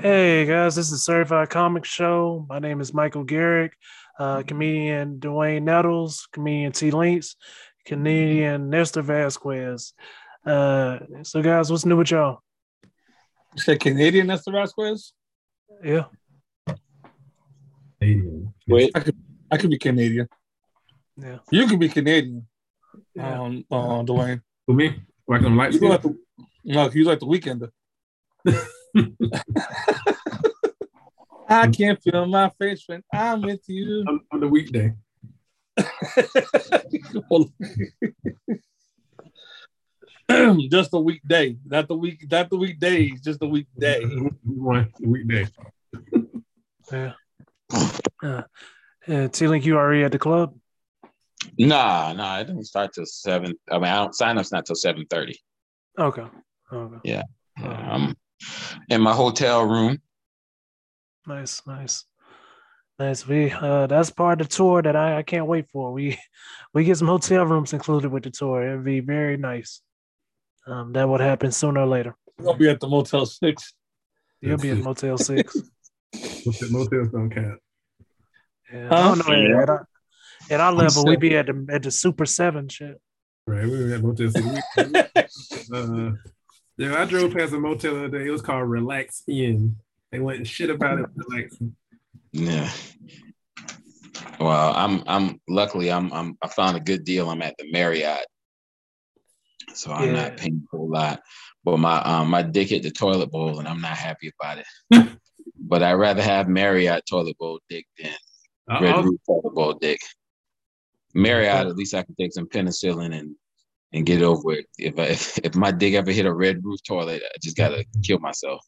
Hey guys, this is Certified Comic Show. My name is Michael Garrick, uh, comedian Dwayne Nettles, comedian T Links, comedian Nestor Vasquez. Uh, so guys, what's new with y'all? You said Canadian Nestor Vasquez? Yeah. Canadian. Wait, I could I could be Canadian. Yeah. You could be Canadian. Yeah. Um, uh, Dwayne. For me, like on light You skin. like the no, you like the weekender. I can't feel my face when I'm with you. on, on the weekday. just a weekday, not the week, not the weekdays, just a weekday. One weekday. Yeah. Uh, uh, T Link, you already at the club? Nah, nah, it doesn't start till seven. I mean, I don't sign up's not till seven thirty. Okay. Okay. Yeah, I'm in my hotel room. Nice, nice. Nice. We uh that's part of the tour that I, I can't wait for. We we get some hotel rooms included with the tour. It'd be very nice. Um that would happen sooner or later. We're be at the Motel Six. You'll be at Motel Six. Motel- Motels don't count. Yeah, Huh? I don't know. Yeah. At, our, at our level, we'd be at the at the Super Seven shit. Right, we were at Motel Six. Uh, yeah, I drove past a motel the other day. It was called Relax Inn. They went and shit about it. Relax. Yeah. Well, I'm I'm luckily I'm I'm I found a good deal. I'm at the Marriott, so I'm Yeah. not paying a whole lot. But my um my dick hit the toilet bowl, and I'm not happy about it. but I'd rather have Marriott toilet bowl dick than Red Uh-oh. Roof toilet bowl dick. Marriott, at least I can take some penicillin and and get it over with. If I, if if my dick ever hit a red roof toilet, I just gotta kill myself.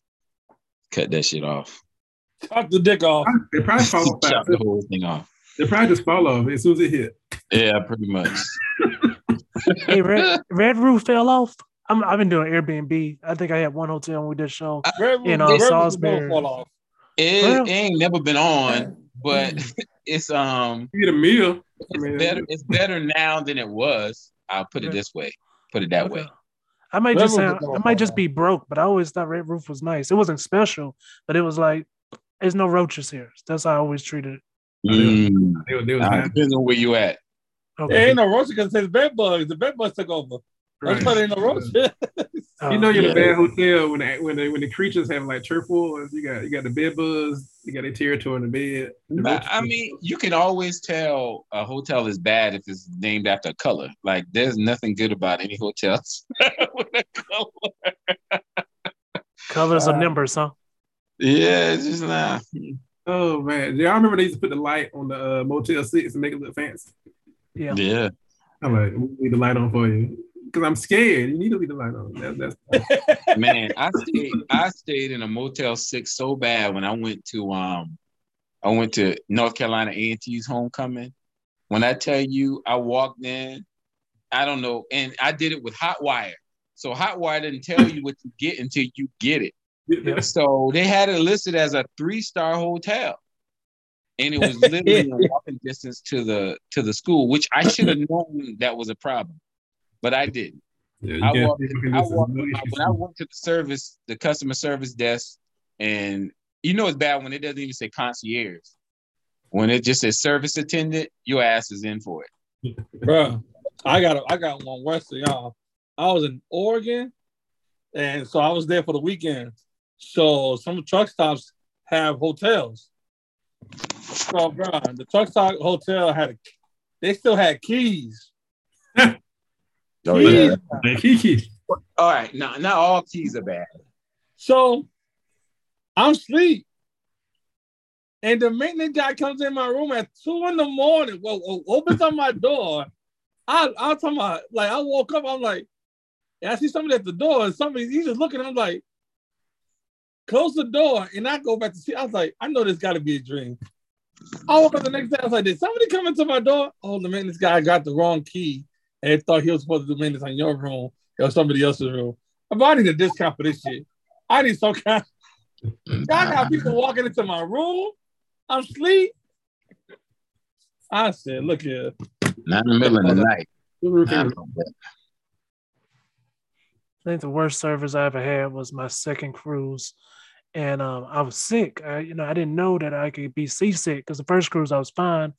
Cut that shit off. Chop the dick off. They probably fall off. Chop the whole thing off. They probably just fall off as soon as it hit. Yeah, pretty much. Hey, Red, Red Roof fell off. I'm, I've been doing Airbnb. I think I had one hotel when we did show. Red You Room- know, Red will Salisbury. fall off. It, it ain't never been on, but it's um You get a meal. It's better it's better now than it was. I'll put it Okay. this way. Put it that Okay. way. I might Red just Roof sound, I might just be broke, but I always thought Red Roof was nice. It wasn't special, but it was like there's no roaches here. That's how I always treated it. Mm. they, were- they was nice. depends on where you at. There Okay. ain't no roach because it's bed bugs. The bed bugs took over. That's why there ain't no roach. Uh, You know you're in a Yeah. bad hotel when they, when they, when the creatures have like turf wars. You got you got the bed bugs. You got a tear to in the bed. The I, mean, you can always tell a hotel is bad if it's named after a color. Like, there's nothing good about any hotels with a color. colors Uh, of numbers, huh? Yeah, it's just not. oh man, yeah, I remember they used to put the light on the uh, Motel Six and make it look fancy. Yeah. Yeah. I'm like, we leave the light on for you because I'm scared. You need to leave the light on. That, that's Man, I stayed I stayed in a Motel Six so bad when I went to um I went to North Carolina A&T's homecoming. When I tell you I walked in, I don't know, and I did it with Hotwire. So Hotwire didn't tell you what you get until you get it. Yeah. So they had it listed as a three-star hotel. And it was literally in walking distance to the to the school, which I should have known that was a problem. But I didn't. Yeah, I walked, I walked when. I went to the service, the customer service desk, and you know it's bad when it doesn't even say concierge. When it just says service attendant, your ass is in for it. Bro, I got a, I got one worse than y'all. I was in Oregon, and so I was there for the weekend. So some truck stops have hotels. So, bro, the truck stop hotel had a, they still had keys. Oh Keys. Hey, Kiki. All right, now not all keys are bad. So I'm asleep. And the maintenance guy comes in my room at two in the morning. Well, well, opens up my door. I I'm talking about like I woke up, I'm like, and I see somebody at the door, and somebody he's just looking, I'm like, close the door, and I go back to see. I was like, I know this gotta be a dream. I woke up the next day, I was like, did somebody come into my door? Oh, the maintenance guy got the wrong key and thought he was supposed to do maintenance on your room or somebody else's room. But I need a discount for this shit. I need some kind. I got people walking into my room. I'm asleep. I said, look here. Not in the middle of the night. I think the worst service I ever had was my second cruise, and um, I was sick. I, you know, I didn't know that I could be seasick because the first cruise I was fine.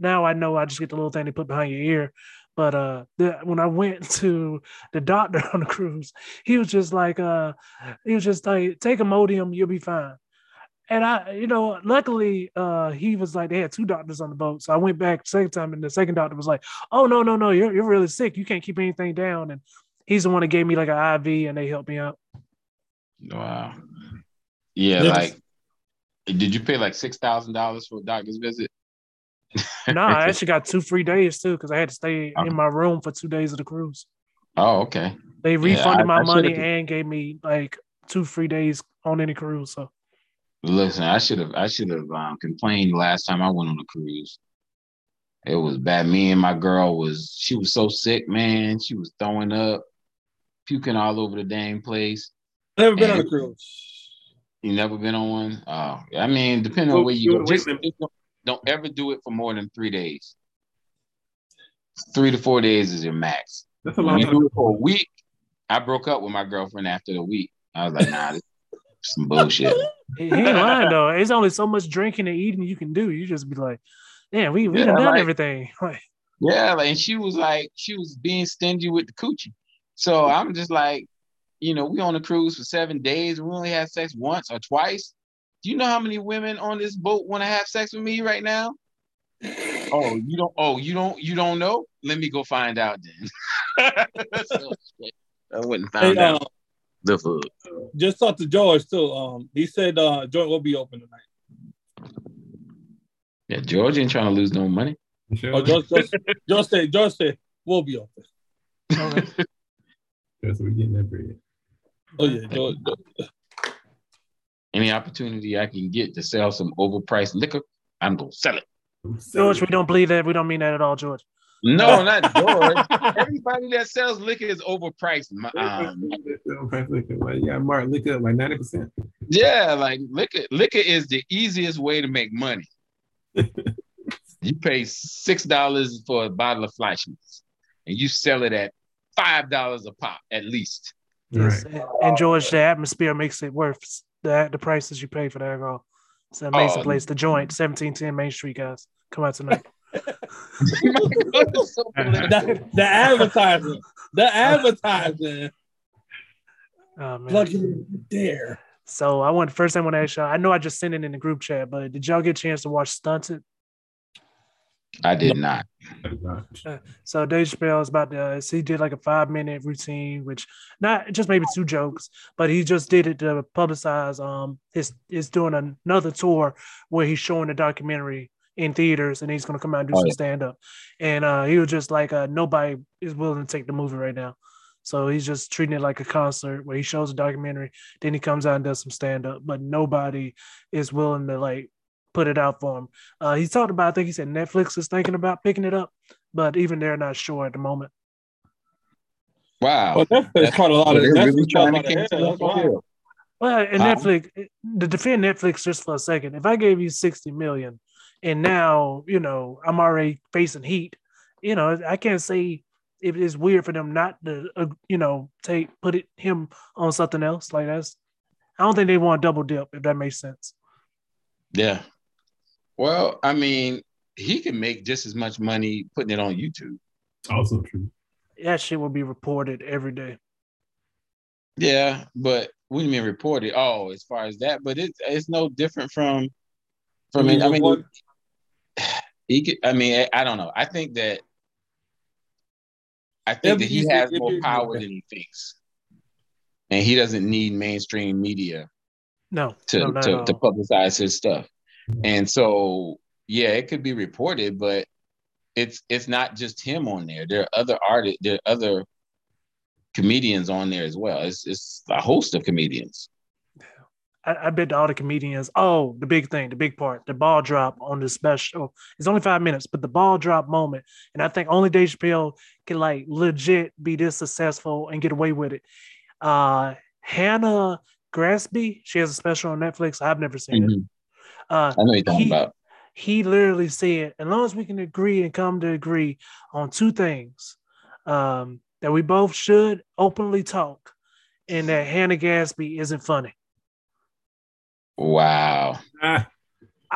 Now I know I just get the little thing they put behind your ear. But uh, the, when I went to the doctor on the cruise, he was just like, uh, he was just like, take Imodium, you'll be fine. And I, you know, luckily, uh, he was like, they had two doctors on the boat. So I went back second time, and the second doctor was like, oh, no, no, no, you're, you're really sick. You can't keep anything down. And he's the one that gave me like an IV and they helped me out. Wow. Yeah, Yes. like, did you pay like $6,000 for a doctor's visit? No, I actually got two free days too because I had to stay Oh. in my room for two days of the cruise. Oh, okay. They refunded I- my I money should've- and gave me like two free days on any cruise. So Listen, I should have I should have um, complained last time I went on a cruise. It was bad. Me and my girl was she was so sick, man. She was throwing up, puking all over the dang place. Never been on a cruise. You never been on one? Oh, I mean, depending on where you you go, would wait just, them- just don't, don't ever do it for more than three days. Three to four days is your max. That's a When long you do it for a week, I broke up with my girlfriend after the week. I was like, nah, this is some bullshit. he, he ain't lying though. It's only so much drinking and eating you can do. You just be like, damn, we we Yeah, done done everything. Like, Yeah, like, and she was like, she was being stingy with the coochie. So I'm just like, you know, we on a cruise for seven days. We only had sex once or twice. Do you know how many women on this boat want to have sex with me right now? Oh, you don't. Oh, you don't. You don't know? Let me go find out then. So, I went and found Hey, out uh, the food. just talked to George too. Um, he said uh joint will be open tonight. Yeah, George ain't trying to lose no money. Sure. Oh, George, George, George said George said will be open. okay. That's what we getting that bread. Oh yeah, George. George. Any opportunity I can get to sell some overpriced liquor, I'm gonna sell it. George, we don't believe that. We don't mean that at all, George. No, not George. Everybody that sells liquor is overpriced. My- Um, Well, you got Mark lick up like 90%. yeah, like liquor. Liquor is the easiest way to make money. you pay six dollars for a bottle of Fleischmann's, and you sell it at five dollars a pop at least. Yes. Right. And, and George, the atmosphere makes it worth the the prices you pay for the alcohol. Uh, it's an amazing Oh. place. The joint, 1710 Main Street, guys. Come out tonight. So. The, the advertising, the advertising, Oh, man. plug it there. So I want first thing I want to ask y'all. I know I just sent it in the group chat, but did y'all get a chance to watch Stunted? I did not. So Dave Chappelle is about to he did like a five minute routine, which not just maybe two jokes, but he just did it to publicize um his is doing another tour where he's showing the documentary in theaters and he's gonna come out and do Oh, some yeah. stand up. And uh he was just like uh nobody is willing to take the movie right now. So he's just treating it like a concert where he shows a documentary, then he comes out and does some stand up, but nobody is willing to like put it out for him. Uh, he talked about, I think he said Netflix is thinking about picking it up, but even they're not sure at the moment. Wow. Well, Netflix caught a lot of. They're really Netflix a trying to lot of cancel that's that Well, and Huh? Netflix, to defend Netflix just for a second, if I gave you 60 million and now, you know, I'm already facing heat, you know, I can't say it's weird for them not to, uh, you know, take, put it, him on something else like that's, I don't think they want double dip, if that makes sense. Yeah. Well, I mean, he can make just as much money putting it on YouTube. Also true. That shit will be reported every day. Yeah, but what do you mean reported? Oh, as far as that, but it's it's no different from from You I mean report- he could, I mean I, I don't know. I think that I think It'd that he easy- has it'd more be- power than he thinks. And he doesn't need mainstream media No, to no, not to, at to publicize his stuff. And so yeah, it could be reported, but it's it's not just him on there. There are other artists, there are other comedians on there as well. It's it's a host of comedians. I, I bet all the comedians. Oh, the big thing, the big part, the ball drop on the special. It's only five minutes, but the ball drop moment, and I think only Dave Chappelle can like legit be this successful and get away with it. Uh, Hannah Gadsby, she has a special on Netflix. I've never seen it. Uh, I know you're talking he, about. he literally said, as long as we can agree and come to agree on two things, um, that we both should openly talk, and that Hannah Gadsby isn't funny. Wow. Ah,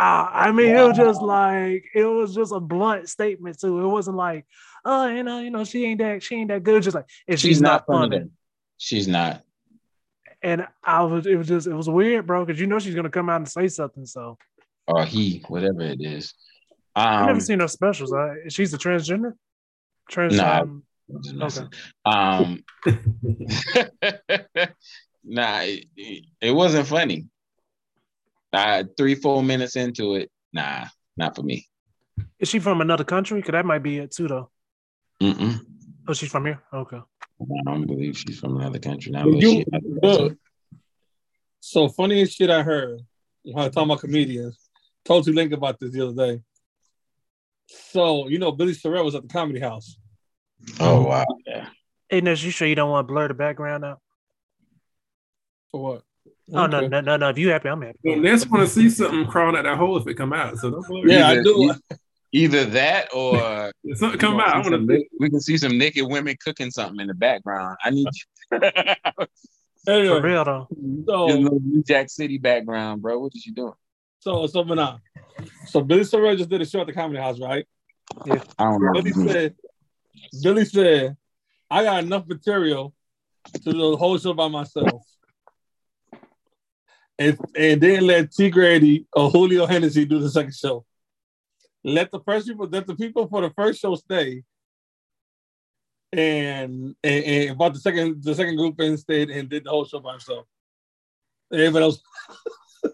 Ah, I mean, it was just like it was just a blunt statement too. It wasn't like, oh, you know, you know, she ain't that, she ain't that good. Just like if she's, not funny, then. She's not. And I was, it was just, it was weird, bro, because you know she's gonna come out and say something. So Or he, whatever it is. I've Um, never seen her specials. Uh, she's a transgender. Trans. Nah. um, messing. Um, nah, it, it wasn't funny. Uh, three, four minutes into it, nah, not for me. is she from another country? Because that might be it too, though. Mm-mm. Oh, she's from here. Okay. I don't believe she's from another country now. But but you- she- Look, so funniest shit I heard when I talk about comedians. Told you Link about this the other day. So you know Billy Sorrell was at the comedy house. oh, oh. wow, yeah. Hey, Ness, you sure you don't want to blur the background out? For what? Oh no, Okay. no, no, no. If you happy, I'm happy. well, Ness want to see something crawling out that hole if it come out. So don't worry. Yeah, I do. Either that or something come we out, I can see want some to. we can see some naked women cooking something in the background. I need you. For Anyway, real though. Your so little New Jack City background, bro. What is you doing? so so now. So Billy Sorrell just did a show at the comedy house, right? I don't know. Billy said, Billy said, I got enough material to do the whole show by myself. And, and then let T Grady or Julio Hennessy do the second show. Let the first people, let the people for the first show stay. And and, and about the second the second group in stayed and did the whole show by himself. Everybody else.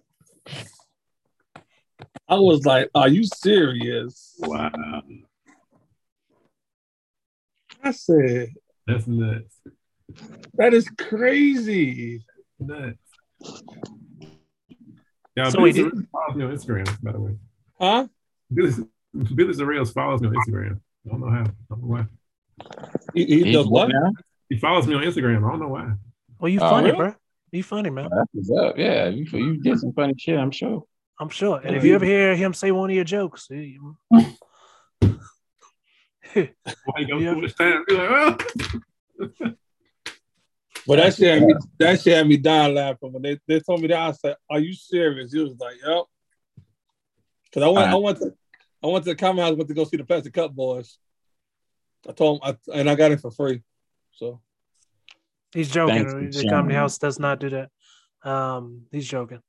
I was like, are you serious? Wow, I said, that's nuts. that is crazy. Nuts. Yeah, So Billy he did- Sorrell follows me on Instagram, by the way. Huh? Billy, Billy Sorrell follows me on Instagram. I don't know how. I don't know why. He, he He's does what? now? He follows me on Instagram. I don't know why. Well, you Oh, funny, really? bro. You funny, man. Oh, that's what's up. Yeah, you you did some funny shit. I'm sure. I'm sure. And Yeah, if you he- ever hear him say one of your jokes, he- Why you go Yeah. through this time? Like, oh. But that shit, had me, that shit had me dying laughing when they, they told me that. I said, "Are you serious?" He was like, "Yep." Because I went, I went to, I went to the comedy house, went to go see the Plastic Cup Boys. I told him, I, and I got it for free. So he's joking. Thanks for the comedy house does not do that. Um, he's joking.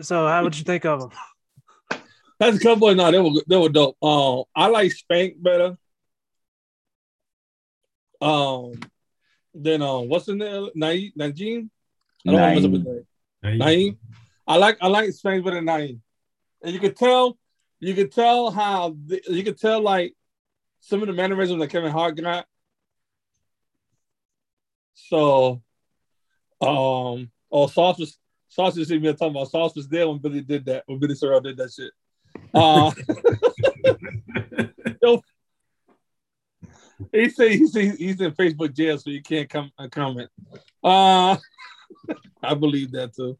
So, how would you think of him? Plastic Cup Boys, no, they were they were dope. Um, I like Spank better. Um, then um, what's the name? Naeem, Najim. I don't know what's up with Naeem. Naeem. I like I like Spank better than Naeem. And you could tell, you could tell how the, you could tell like some of the mannerisms that Kevin Hart got. So, um, oh, Sauce was Sauce was even talking about Sauce was there when Billy did that when Billy Sorrell did that shit. Uh, he said he's he's in Facebook jail, so you can't come uh, comment. Uh, I believe that too.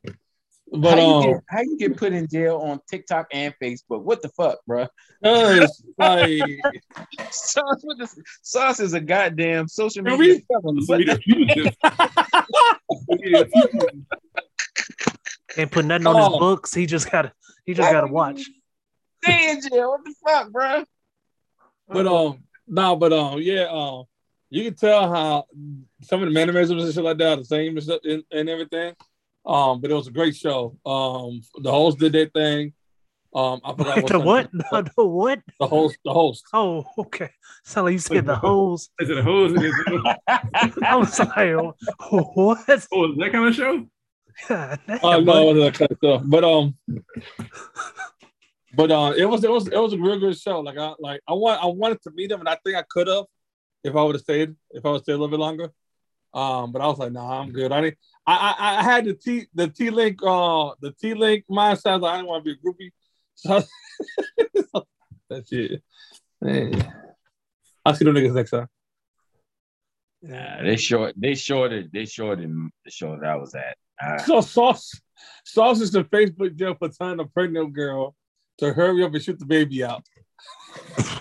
But how, um, you get, how you get put in jail on TikTok and Facebook? What the fuck, bro? Cause, like, Sauce, what the, Sauce is a goddamn social Can media. we- felon. So What he the- just- he was just- Ain't put nothing on his Oh. books. He just gotta. He just gotta watch. Stay in jail. What the fuck, bro? but um, no, but um, yeah, um, you can tell how some of the mannerisms and shit like that are the same and, and everything. Um, but it was a great show. Um, the host did their thing. Um, I forgot the what? name. The, the what? The host, the host. Oh, okay. Sound like you said the hose. Is it a hose? I was like, oh, what? Oh, is that kind of show? God damn, Oh no, it was that kind of stuff. But um, but uh, it was it was it was a real good show. Like I like I want I wanted to meet him, and I think I could have if I would have stayed if I would stay a little bit longer. Um, but I was like, nah, I'm good. I didn't. I I, I had the T the T Link uh the T Link mindset. I, like, I didn't want to be a groupie. So that's it. Man. I'll see the niggas next time. Nah, they short. They shorted. They shorted the show that I was at. Uh, So Sauce Sauce is the Facebook jail for telling a pregnant girl to hurry up and shoot the baby out.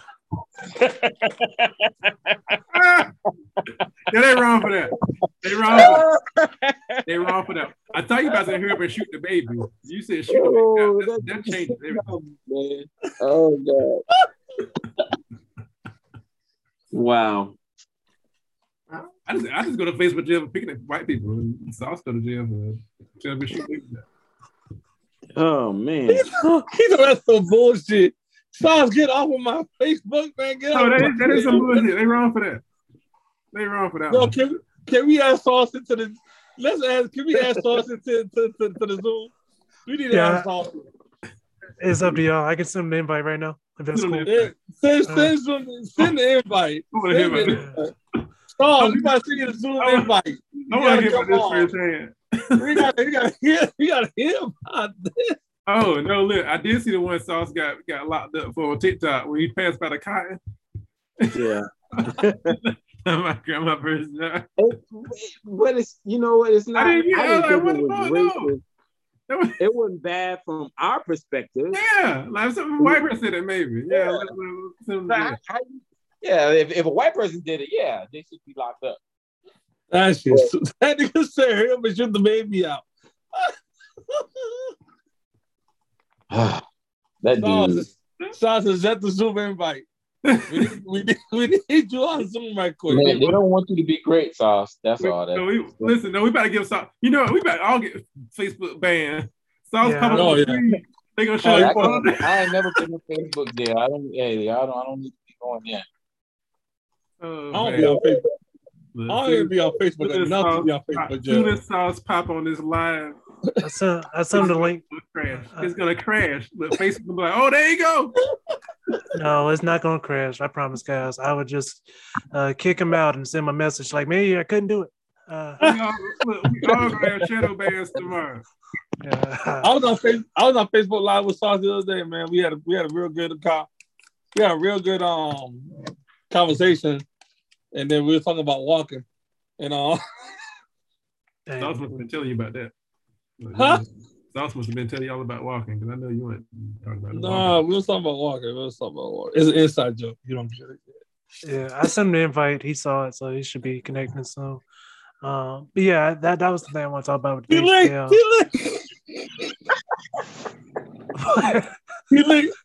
Ah! yeah, they wrong for that. They wrong for that. They wrong for that. I thought you were about to hurry up and shoot the baby. You said shoot the Oh, baby. That, that, that's- changes everything. Oh, man. Oh god. wow. I just, I just go to Facebook jail for picking at white people. And Sauce go to jail for trying to shoot. Oh man. He's that's some bullshit. Sauce, get off of my Facebook, man. Get Oh, off. that, my is- that is some Facebook. bullshit. They wrong for that. They wrong for that. Yo, one. can, can we add Sauce into the? Let's ask. Can we add Sauce into to, to, to the Zoom? We need to Yeah. add Sauce. It's up to y'all. I can send him the invite right now. If that's Send him cool. the Yeah, send uh, send some, send the invite. I want to hear Send about this. it. Sauce, we gotta send you the Zoom invite. I You want gotta to hear come about this on. firsthand. We gotta, we gotta hear, we gotta hear about this. Oh no! Look, I did see the one Sauce got got locked up for on TikTok when he passed by the cotton. Yeah. My grandma first. It- but it's you know what? It's not. I didn't- yeah, I didn't like, think what it the was fuck, no. racist. That was- It wasn't bad from our perspective. Yeah, like some white person said it maybe. Yeah, Yeah. let- let- some- But how- how yeah, if, if a white person did it, yeah, they should be locked up. That shit. That nigga said hurry up and shoot the baby out. that dude. Sauce, Sauce is at the Zoom invite. We need, we need, we need you on Zoom right quick. Man, they don't want you to be great, Sauce. That's Wait, all that. no, we, listen, no, we better give Sauce. You know, what? we better all get Facebook banned. Sauce Yeah. coming Oh, on the yeah. They gonna show yeah. you. I, can't- I ain't never been on Facebook there. I don't. Hey, I don't. I don't need to be going there. Oh, I don't man. be on Facebook. I don't even be on Facebook soon as enough to Sauce be on pop- Facebook. soon Joe. as Sauce pop on this live, I sent I sent him the link. it's gonna crash. It's gonna crash. Look, Facebook will be like, oh, there you go. No, it's not gonna crash. I promise, guys. I would just uh, kick him out and send my message like, "Man, I couldn't do it." Uh, We all, look, we all gonna have shadow bans tomorrow. yeah. I was on Facebook. I was on Facebook Live with Sauce the other day, man. We had a we had a real good co- we had a real good um conversation, and then we were talking about walking, and uh, Dang. Sauce must have been telling you about that. Huh? Sauce must have been telling you all about walking because I know you weren't talking about it. nah, we was talking about walking. We was talking about walking. It's an inside joke. You don't get it. Yeah, I sent him the invite. He saw it, so he should be connecting soon. Um, but yeah, that that was the thing I want to talk about with the He linked. HDL. He linked. He linked.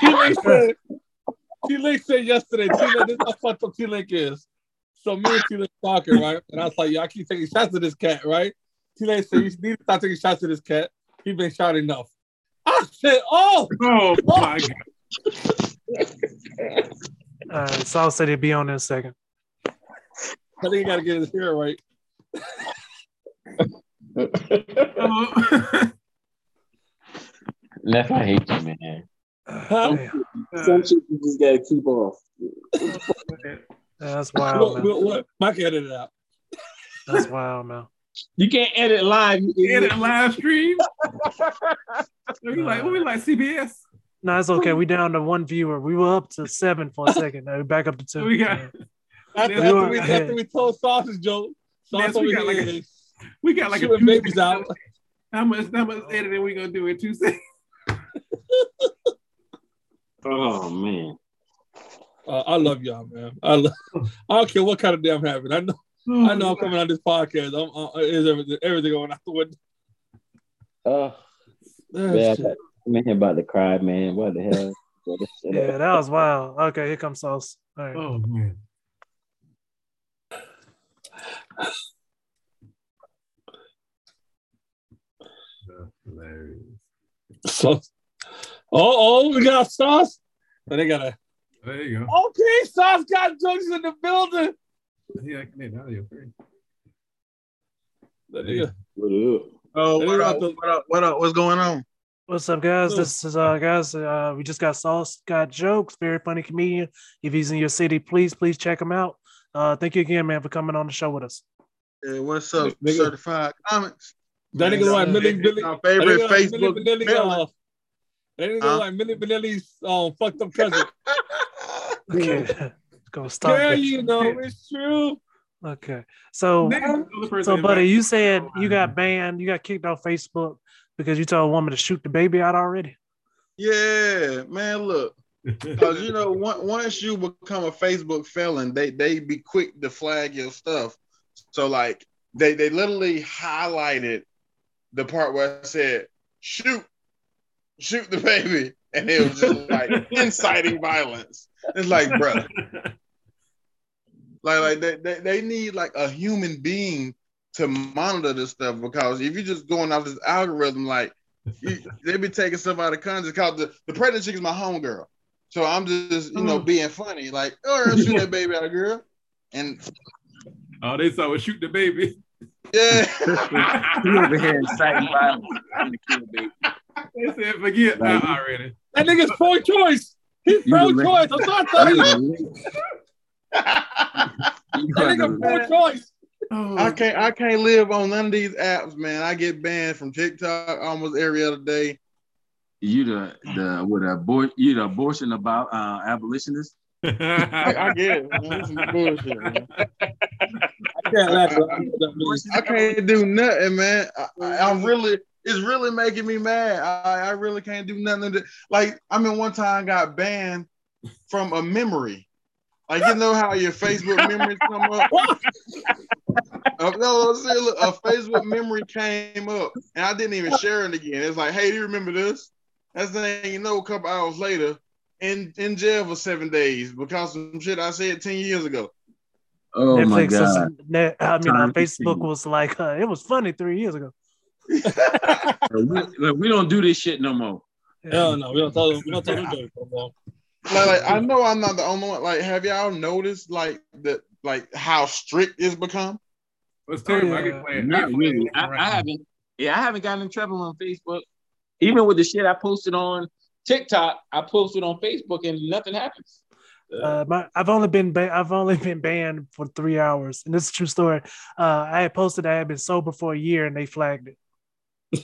He linked said. T Link said yesterday. T Link, this is how fucked up T Link is. So me and T Link talking, right? And I was like, "Y'all keep taking shots at this cat, right?" T Link said, "You need to stop taking shots at this cat. He's been shot enough." I said, "Oh, Oh my god! Uh, Saul said he'd be on in a second. I think he got to get his hair right." Oh. Left, I hate you, man. Huh? Some shit you just gotta keep off. That's wild, What, man. what, what? Mike edited it out. That's wild, man. You can't edit live. You In idiot. a live stream. we like we like CBS. No, it's okay. We down to one viewer. We were up to seven for a second. Now we're back up to two. We got- Yeah. After, Yeah, after, we we, after we told Sausage joke, Yes, we got like a- We got like a shooting two babies out. How much how much editing we gonna do in two seconds? Oh man. Uh, I love y'all, man. I, love, I don't care what kind of day I'm having. I know, I know I'm coming on this podcast. I'm, uh, is everything, everything going out the window. Uh, Ah, yeah, shit. I'm in here about to cry, man. What the hell? What the shit? Yeah, that was wild. Okay, here comes Sauce. All right. Oh man. That's hilarious. So, oh, oh, we got sauce. But they got a There you go. okay. Sauce got jokes in the building. Yeah, I can edit audio free. That nigga- What up? Oh, what up, what up? What up? What's going on? What's up, guys? Hello. This is uh guys. Uh we just got Sauce got jokes, very funny comedian. If he's in your city, please, please check him out. Uh thank you again, man, for coming on the show with us. Hey, what's up, Nigga. certified comics? That nigga like Millie it's Billy. My That favorite nigga like Millie Facebook Vanilli, uh, That nigga Huh? like Milli Vanilli's um fucked up cousin. Okay. Go stop. yeah, you know it's true. Okay. So Next, other person so buddy, you said you got banned, you got kicked off Facebook because you told a woman to shoot the baby out already. Yeah, man, look. Because you know, once you become a Facebook felon, they they be quick to flag your stuff. So like they they literally highlighted the part where I said shoot, shoot the baby, and it was just like inciting violence. It's like, bro, like like they, they they need like a human being to monitor this stuff because if you're just going off this algorithm, like you, they be taking stuff out of context. Cause the, the pregnant chick is my homegirl. So I'm just, you know, mm. being funny, like, oh, shoot that baby out, of girl. And All they saw was shoot the baby. yeah, He over here inciting violence. I'm the kill baby. They said forget that already. That nigga's pro-choice. He's pro-choice. I'm trying That nigga the- pro-choice. Oh, I can't I can't live on none of these apps, man. I get banned from TikTok almost every other day. You the the with abort you the abortion about uh abolitionist. I, I get it. Man. Bullshit, man. I can't laugh. I can't do nothing, man. I, I, I'm really, it's really making me mad. I, I really can't do nothing. To, like, I mean, one time I got banned from a memory. Like, you know how your Facebook memories come up? Uh, no, seriously, a Facebook memory came up, and I didn't even share it again. It's like, hey, do you remember this? That's the thing, you know, a couple hours later, in, in jail for seven days because of some shit I said 10 years ago. Oh my god. was, I mean, Time uh, Facebook was like, uh, it was funny three years ago. we, look, we don't do this shit no more. Hell no, we don't tell them. We don't tell them jokes no more. Like, like I know I'm not the only one. Like, have y'all noticed like that, like how strict it's become? What's terrible? I yeah. get playing. Not really. I, I haven't. Yeah, I haven't gotten in trouble on Facebook. Even with the shit I posted on TikTok, I posted on Facebook and nothing happens. Uh, my, I've only been ba- I've only been banned for three hours, and this is a true story. Uh, I had posted I had been sober for a year, and they flagged it.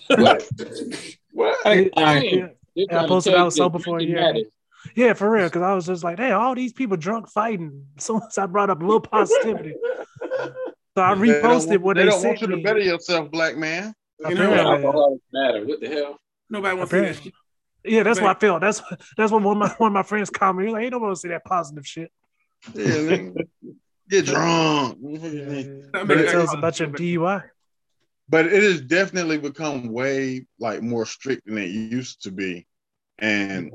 What? what? I, I, Yeah, Yeah, I posted I was sober for a year. Yeah, for real. Because I was just like, hey, all these people drunk fighting. So once I brought up a little positivity, so I They reposted want- what they they, don't want you to better yourself, black man. You know, Alcohol matter. What the hell? Nobody wants to see that shit. Yeah, that's what I Man. felt. That's that's what one of my one of my friends commented. He's like, ain't nobody want to see that positive shit. yeah, nigga. get drunk. That But make it tells cause- about your DUI. But it has definitely become way like more strict than it used to be, and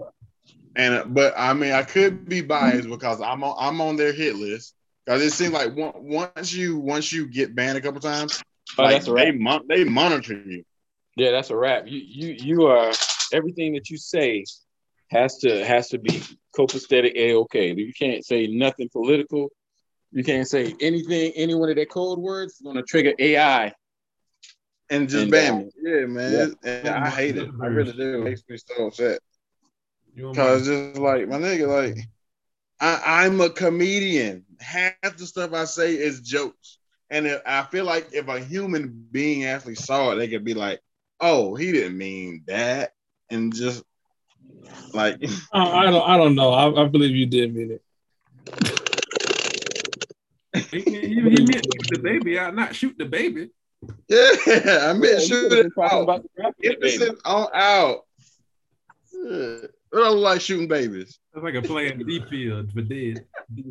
and but I mean I could be biased because I'm on I'm on their hit list because it seems like once you once you get banned a couple times, Oh, like that's a they mon- they monitor you. Yeah, that's a wrap. You you you are everything that you say has to has to be copacetic a okay. You can't say nothing political. You can't say anything, any one of their code words is gonna trigger AI. and just And, ban uh, me. Yeah, man. And I hate it. I really do. It makes me so upset. You want Cause just like my nigga, like I, I'm a comedian. Half the stuff I say is jokes. And if, I feel like if a human being actually saw it, they could be like, oh, he didn't mean that. And just like I, I don't. I don't know. I, I believe you did mean it. He, he, he meant shoot the baby out, not shoot the baby. Yeah, I meant You shoot it been talking out. about the Get this on out. Yeah. What I look like shooting babies. It's like a play in D field for dead.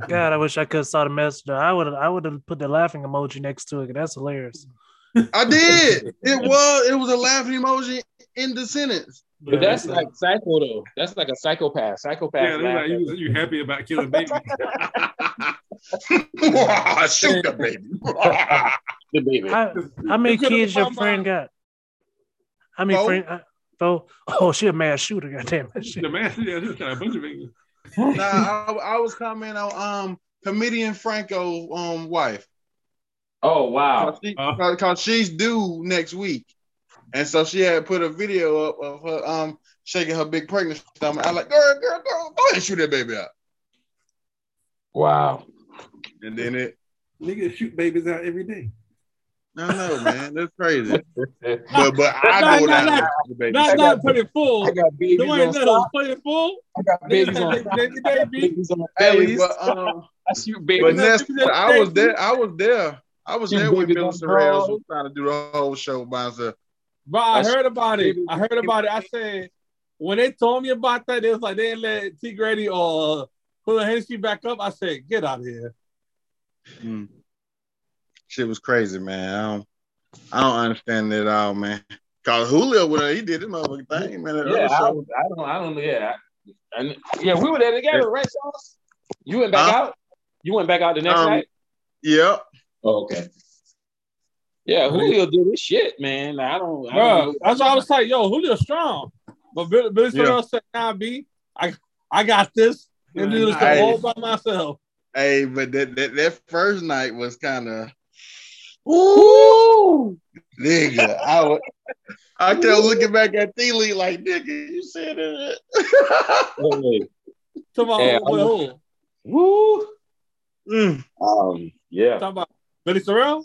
God, I wish I could have saw the message. I would have I would have put the laughing emoji next to it. 'cause That's hilarious. I did. It was it was a laughing emoji in the sentence. But that's like psycho though. That's like a psychopath. Psychopath. Yeah, they're like, you, you happy about killing babies? Shoot the baby. the baby. How, how many kids your friend mine. got? How many Four. friend? Uh, Four? Oh, she a mass shooter. Goddamn it. the man, yeah, just got a bunch of babies. nah, I, I was commenting on um comedian Franco's um wife. Oh wow. Cause, she, Uh. cause- cause she's due next week. And so she had put a video up of her um shaking her big pregnant stomach. I like, girl, girl, girl, go ahead and shoot that baby out. Wow. And then it Niggas shoot babies out every day. I don't know, man. That's crazy. But but I Not- go not- down not- there for. Not not put it full. got babies The way on that stop. put it full. I got babies on Baby, baby, baby. babies on Hey, but um I shoot But babies. Ness, I was there. I was there. I was there when babies Billy on Sorrells was trying to do the whole show by himself. But I That's- heard about it. I heard about it. I said, when they told me about that, it was like they didn't let T Grady or uh, pull Hennessy back up. I said, get out of here. Mm. Shit was crazy, man. I don't, I don't understand it all, man. Cause Julio, with he did his motherfucking thing, man. Yeah, I, was- I don't, I don't, yeah, I, and yeah, we were there together, right, Sauce? You went back Huh? out. You went back out the next Um, night. Yep. Oh, okay. Yeah, Julio did his shit, man. I don't, I Bro, don't that's why I was like, yo, Julio strong. But Billy, Billy Yeah. Sorrell said, nah, B, I, I got this. And do this all by myself. Hey, but that, that, that first night was kind of Ooh. nigga. I was, I kept looking back at T Lee like, nigga, you said it. Hey, Talking about, Yeah, who, I'm- who? Woo. Mm. Um, yeah. Talking about Billy Sorrell?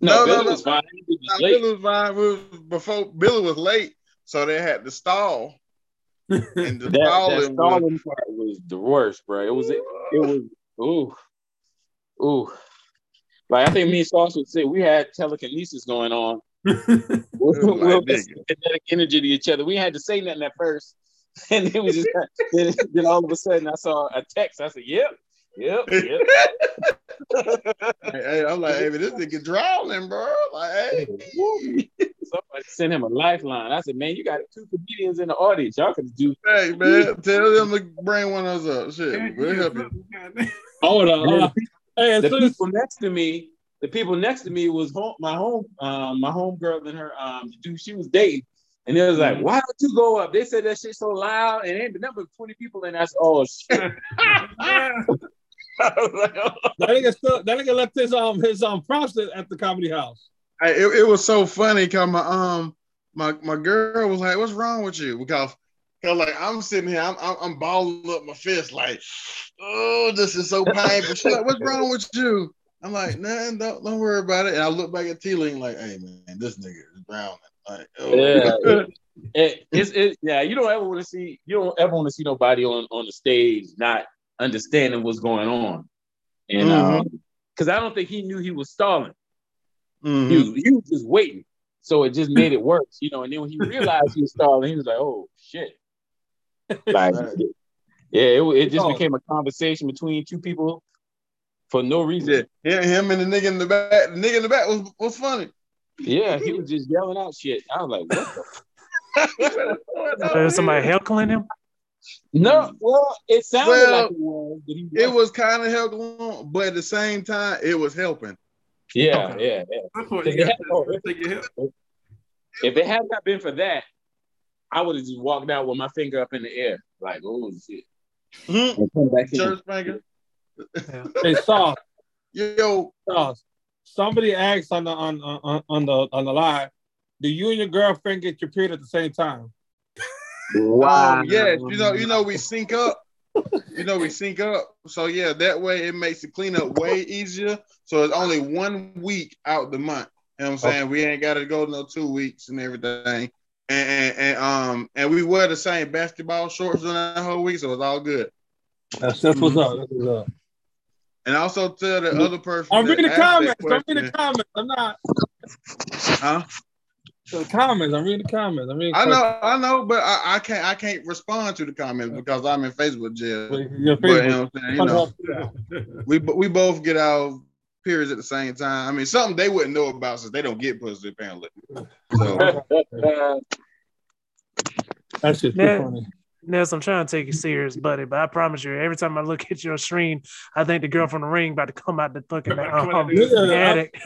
No, No, no, Billy no. was fine. He was Nah, just late. Billy was fine. We was, before Billy was late, so they had to stall. And the That, that stalling was, part was the worst, bro. It was it, it was ooh ooh. Like I think me and Sauce would say we had telekinesis going on. we was like, were kinetic energy to each other. We had to say nothing at first, and then we just then, then all of a sudden I saw a text. I said, "Yep, yep, yep." hey, hey, I'm like, hey, but this nigga drowning, bro. Like, hey. Somebody sent him a lifeline. I said, "Man, you got two comedians in the audience. Y'all can do." Hey man, tell them to bring one of us up. Shit, we'll help you. Hold on. Hold on. Hey, the soon people next to me, the people next to me was home, my home, um, my home girl and her um, dude she was dating, and it was like, Mhm. why don't you go up? They said that shit so loud, and ain't the number twenty people, and that's oh shit. Like, oh. that nigga still that nigga left his um his um props at at the comedy house. Hey, it, it was so funny because my um my my girl was like, "What's wrong with you?" Because cause like I'm sitting here, I'm, I'm I'm balling up my fist like, "Oh, this is so painful." She's like, "What's wrong with you?" I'm like, "Nothing. Don't don't worry about it." And I look back at T Link like, "Hey man, this nigga is drowning." Like, oh. Yeah. It, it's it, yeah. You don't ever want to see you don't ever want to see nobody on on the stage not understanding what's going on, and because I don't think he knew he was stalling. Mhm. He was, he was just waiting. So it just made it worse, you know. And then when he realized he was stalling, he was like, "Oh shit!" Like, yeah, it, it just became a conversation between two people for no reason. Yeah, him and the nigga in the back. The nigga in the back was was funny. Yeah, he was just yelling out shit. I was like, "What?" The? Uh, somebody heckling him. No, well, it sounded Well, like it was, but he It wasn't. kind of helping, but at the same time, it was helping. Yeah, Okay. yeah, yeah. That's what you got to take your help. If it had not been for that, I would have just walked out with my finger up in the air, like, "Oh shit!" And come back in. Church finger. Hey, Sauce, Yo, Sauce. Somebody asked on the on on on the on the live, do you and your girlfriend get your period at the same time? Um, yes, you know, you know, we sync up. You know, we sync up. So yeah, that way it makes the cleanup way easier. So it's only one week out the month. You know what I'm saying? We ain't got to go no two weeks and everything. And, and, um and we wear the same basketball shorts during that whole week, so it's all good. That's that's what's up. That's what's up. And also tell the other person. I'm reading the comments. I'm reading the comments. I'm not Huh? the comments. I'm reading the comments. I'm reading. I know, I know, but I, I can't I can't respond to the comments because I'm in Facebook jail. Your But you Facebook. know saying? You know. we we both get our periods at the same time. I mean, something they wouldn't know about since they don't get pussy apparently. So Uh, That's just Yeah. funny. Ness, I'm trying to take you serious, buddy, but I promise you, every time I look at your screen, I think the girl from the ring about to come out the fucking um, Yeah, attic.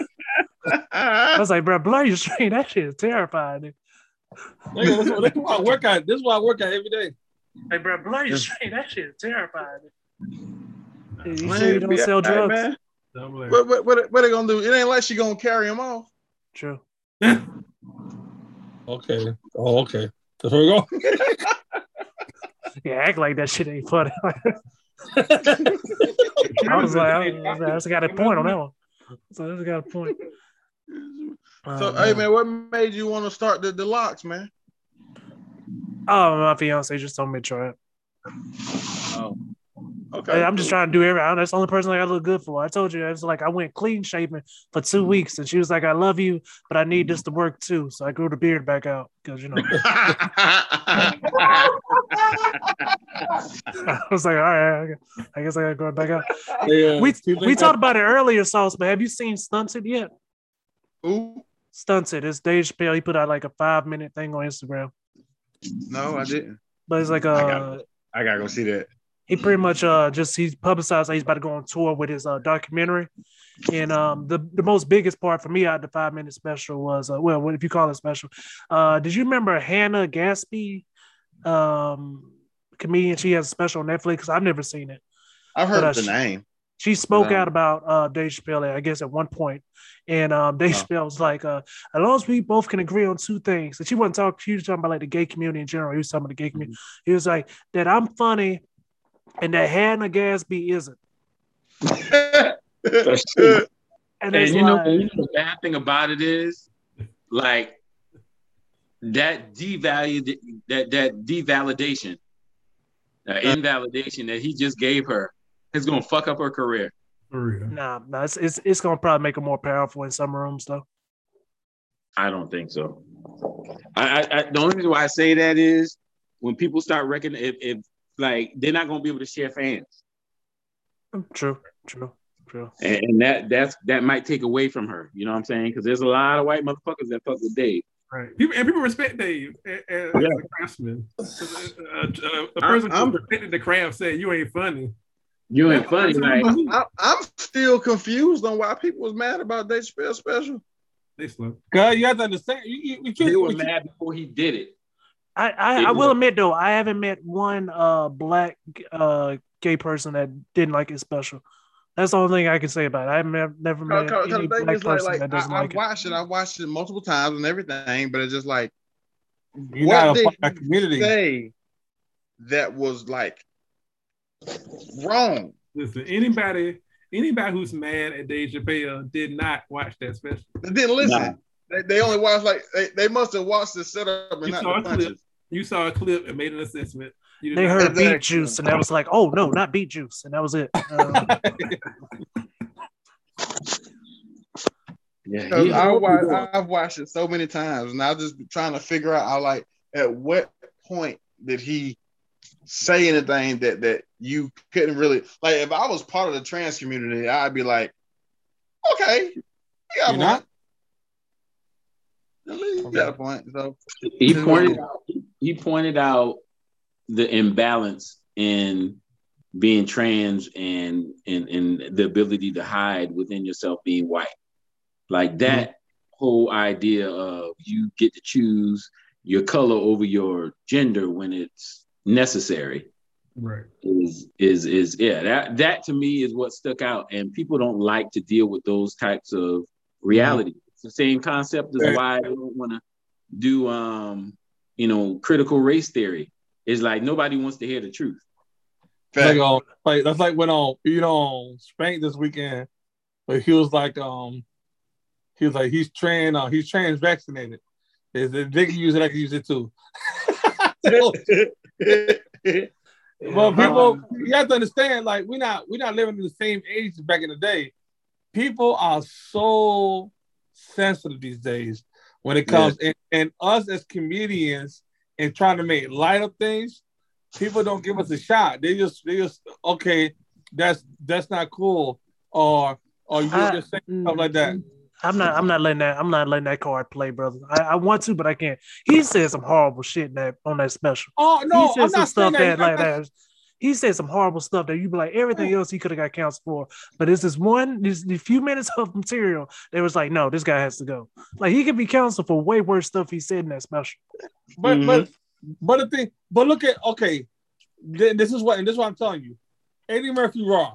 I was like, bro, blur your screen. That shit is terrifying. Nigga, this, is- this is why I work out. This is why I work out every day. Hey, bro, blur your screen. That shit is terrifying. You Man, sure you don't be sell all right, drugs? What, what, what, what they gonna do? It ain't like she gonna carry them off. True. Okay. Oh, okay. That's where we go. Yeah, act like that shit ain't funny. I was like, I, I just got a point on that one. So I just got a point. So hey man, what made you want to start the, the locks, man? Oh, my fiance just told me to try it. Oh, Okay. I'm just trying to do everything. That's the only person I got to look good for. I told you, it's like I went clean shaven for two Mm-hmm. weeks, and she was like, "I love you, but I need this to work too." So I grew the beard back out because you know I was like, "All right, I guess- I got to grow it back out." Yeah. We we think talked about it earlier, Sauce, but have you seen Stunted yet? Ooh, Stunted. It's Dave Chappelle. He put out like a five minute thing on Instagram, no, I didn't. but it's like I uh got I gotta go see that. He pretty much uh just he's publicized that he's about to go on tour with his uh documentary. And um the, the most biggest part for me out of the five minute special was uh, well what if you call it special. Uh did you remember Hannah Gadsby? Um comedian, she has a special on Netflix. I've never seen it. I've heard But, uh, the she- name. She spoke Um, out about uh Dave Chappelle, I guess, at one point. And um Dave Oh. Chappelle was like, uh, as long as we both can agree on two things. And she wasn't talking, she was talking about like the gay community in general. He was talking about the gay community. He was like, that I'm funny and that Hannah Gadsby isn't. That's true. And, And it's you know, you know the bad thing about it is, like that devalued that that devalidation, uh, invalidation that he just gave her is gonna fuck up her career. For real. nah, nah, it's, it's it's gonna probably make her more powerful in some rooms though. I don't think so. I, I, I the only reason why I say that is when people start reckoning if, if like they're not gonna be able to share fans, True, true, true. and, and that that's that might take away from her. You know what I'm saying? Because there's a lot of white motherfuckers that fuck with Dave. Right. People and people respect Dave as, as Yeah. a craftsman. Uh, uh, a person I'm- who respected the craft said you ain't funny. You ain't funny, like I, I'm still confused on why people was mad about Dave Chappelle special. They slow. God, you have to understand. You, you, you can't. they were you can't- mad before he did it. I, I, I will admit though, I haven't met one uh black uh gay person that didn't like it special. That's the only thing I can say about it. I've never, never met Cause, cause any the black is like, person like that doesn't I, like I've it. watched it. I watched it multiple times and everything, but it's just like You're What a did part you community. say that was like wrong. Listen, anybody anybody who's mad at Dave Chappelle did not watch that special. They didn't listen. Nah. They, they only watched like they, they must have watched the setup and You not saw the a punches. You saw a clip and made an assessment. You They heard Exactly. beet juice and that was like, oh no, not beet juice, and that was it. Um, Yeah, Because he- I watch, I've watched it so many times, and I'm just be trying to figure out, I like, at what point did he say anything that that you couldn't really like? If I was part of the trans community, I'd be like, okay, you got You're not? point. You got a point. So he pointed out, he pointed out the imbalance in being trans and and and the ability to hide within yourself being white. Like that whole idea of you get to choose your color over your gender when it's necessary right. is is is yeah that that to me is what stuck out. And people don't like to deal with those types of reality. It's the same concept as why i don't want to do um you know critical race theory it's like nobody wants to hear the truth Like, um, like that's like when um you know Spank this weekend, but he was like um he was like he's trans uh, he's trans vaccinated. They, they they can use it, I can use it too. well, people you have to understand, like we're not we're not living in the same age as back in the day. People are so sensitive these days when it comes and, and us as comedians and trying to make light of things people don't give us a shot. They just they just okay, that's that's not cool, or or you I- just say mm, stuff like that. Mm, I'm not. I'm not letting that. I'm not letting that card play, brother. I, I want to, but I can't. He said some horrible shit that on that special. Oh no, he said I'm some not stuff saying that. that, like I'm that. He said some horrible stuff that you'd be like everything else he could have got counsel for, but it's this one, this the few minutes of material that was like, no, this guy has to go. Like he could be counseled for way worse stuff he said in that special. But Mm-hmm. but but the thing, but look at okay, th- this is what and this is what I'm telling you. Eddie Murphy raw.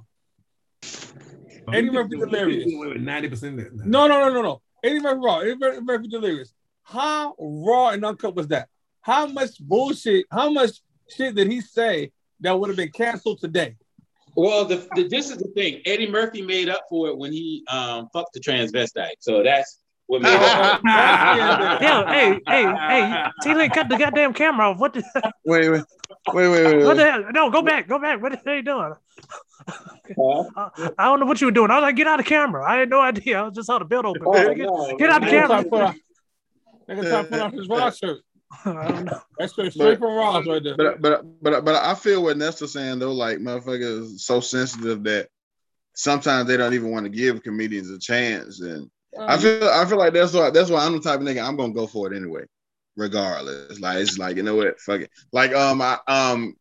Eddie Murphy delirious. Ninety percent of that. No, no, no, no, no. Eddie Murphy raw. Eddie Murphy, Murphy delirious. How raw and uncut was that? How much bullshit? How much shit did he say that would have been canceled today? well the, the this is the thing eddie murphy made up for it when he um fucked the transvestite so that's With me. yeah, hey, hey, hey, T Link, cut the goddamn camera off. What the, Wait, wait, wait, wait, wait. what the hell? No, go back, go back. What the hell you doing? Huh? I, I don't know what you were doing. I was like, get out of the camera. I had no idea. I was just saw the build open. Oh, get, no. get out the camera. try to put off- nigga try to put off his Ross shirt. I don't know. That's straight, straight from Ross right there. But but but but I feel what Nesta's saying though, like motherfuckers so sensitive that sometimes they don't even want to give comedians a chance. And I feel I feel like that's why that's why I'm the type of nigga I'm gonna go for it anyway, regardless. Like it's like you know what, fuck it. Like um I um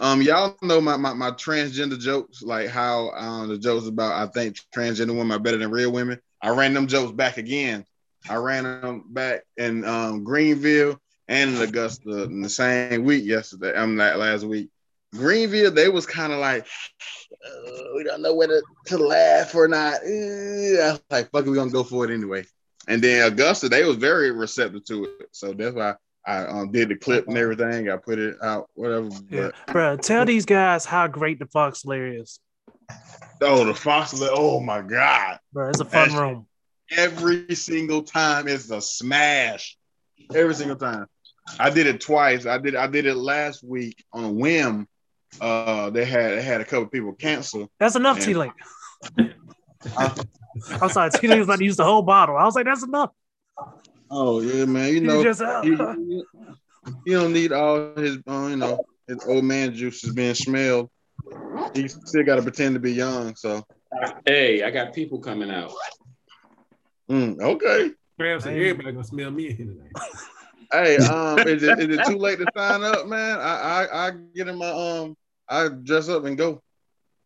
um y'all know my my, my transgender jokes, like how um the jokes about I think transgender women are better than real women. I ran them jokes back again. I ran them back in um Greenville and Augusta in the same week yesterday. I'm not last week. Greenville, they was kind of like, uh, we don't know whether to laugh or not. Uh, I was like, fuck it, we gonna go for it anyway. And then Augusta, they was very receptive to it. So that's why I um, did the clip and everything. I put it out, whatever. Yeah, But bro, tell these guys how great the Fox Lair is, oh, the Fox, Lair. oh my god! bro. It's a fun That's- room. Every single time it's a smash. Every single time. I did it twice. I did I did it last week on a whim. Uh, they had they had a couple people cancel. That's enough, Yeah. T Link. I'm sorry, T Link was about to use the whole bottle. I was like, that's enough. Oh yeah, man. You You know, just, uh, you, you- you don't need all his, uh, you know, his old man juices being smelled. He still got to pretend to be young. So, Hey, I got people coming out. mm, okay. Trav said everybody gonna smell me in here tonight. Hey, um, is it, is it too late to sign up, man? I, I I get in my um, I dress up and go.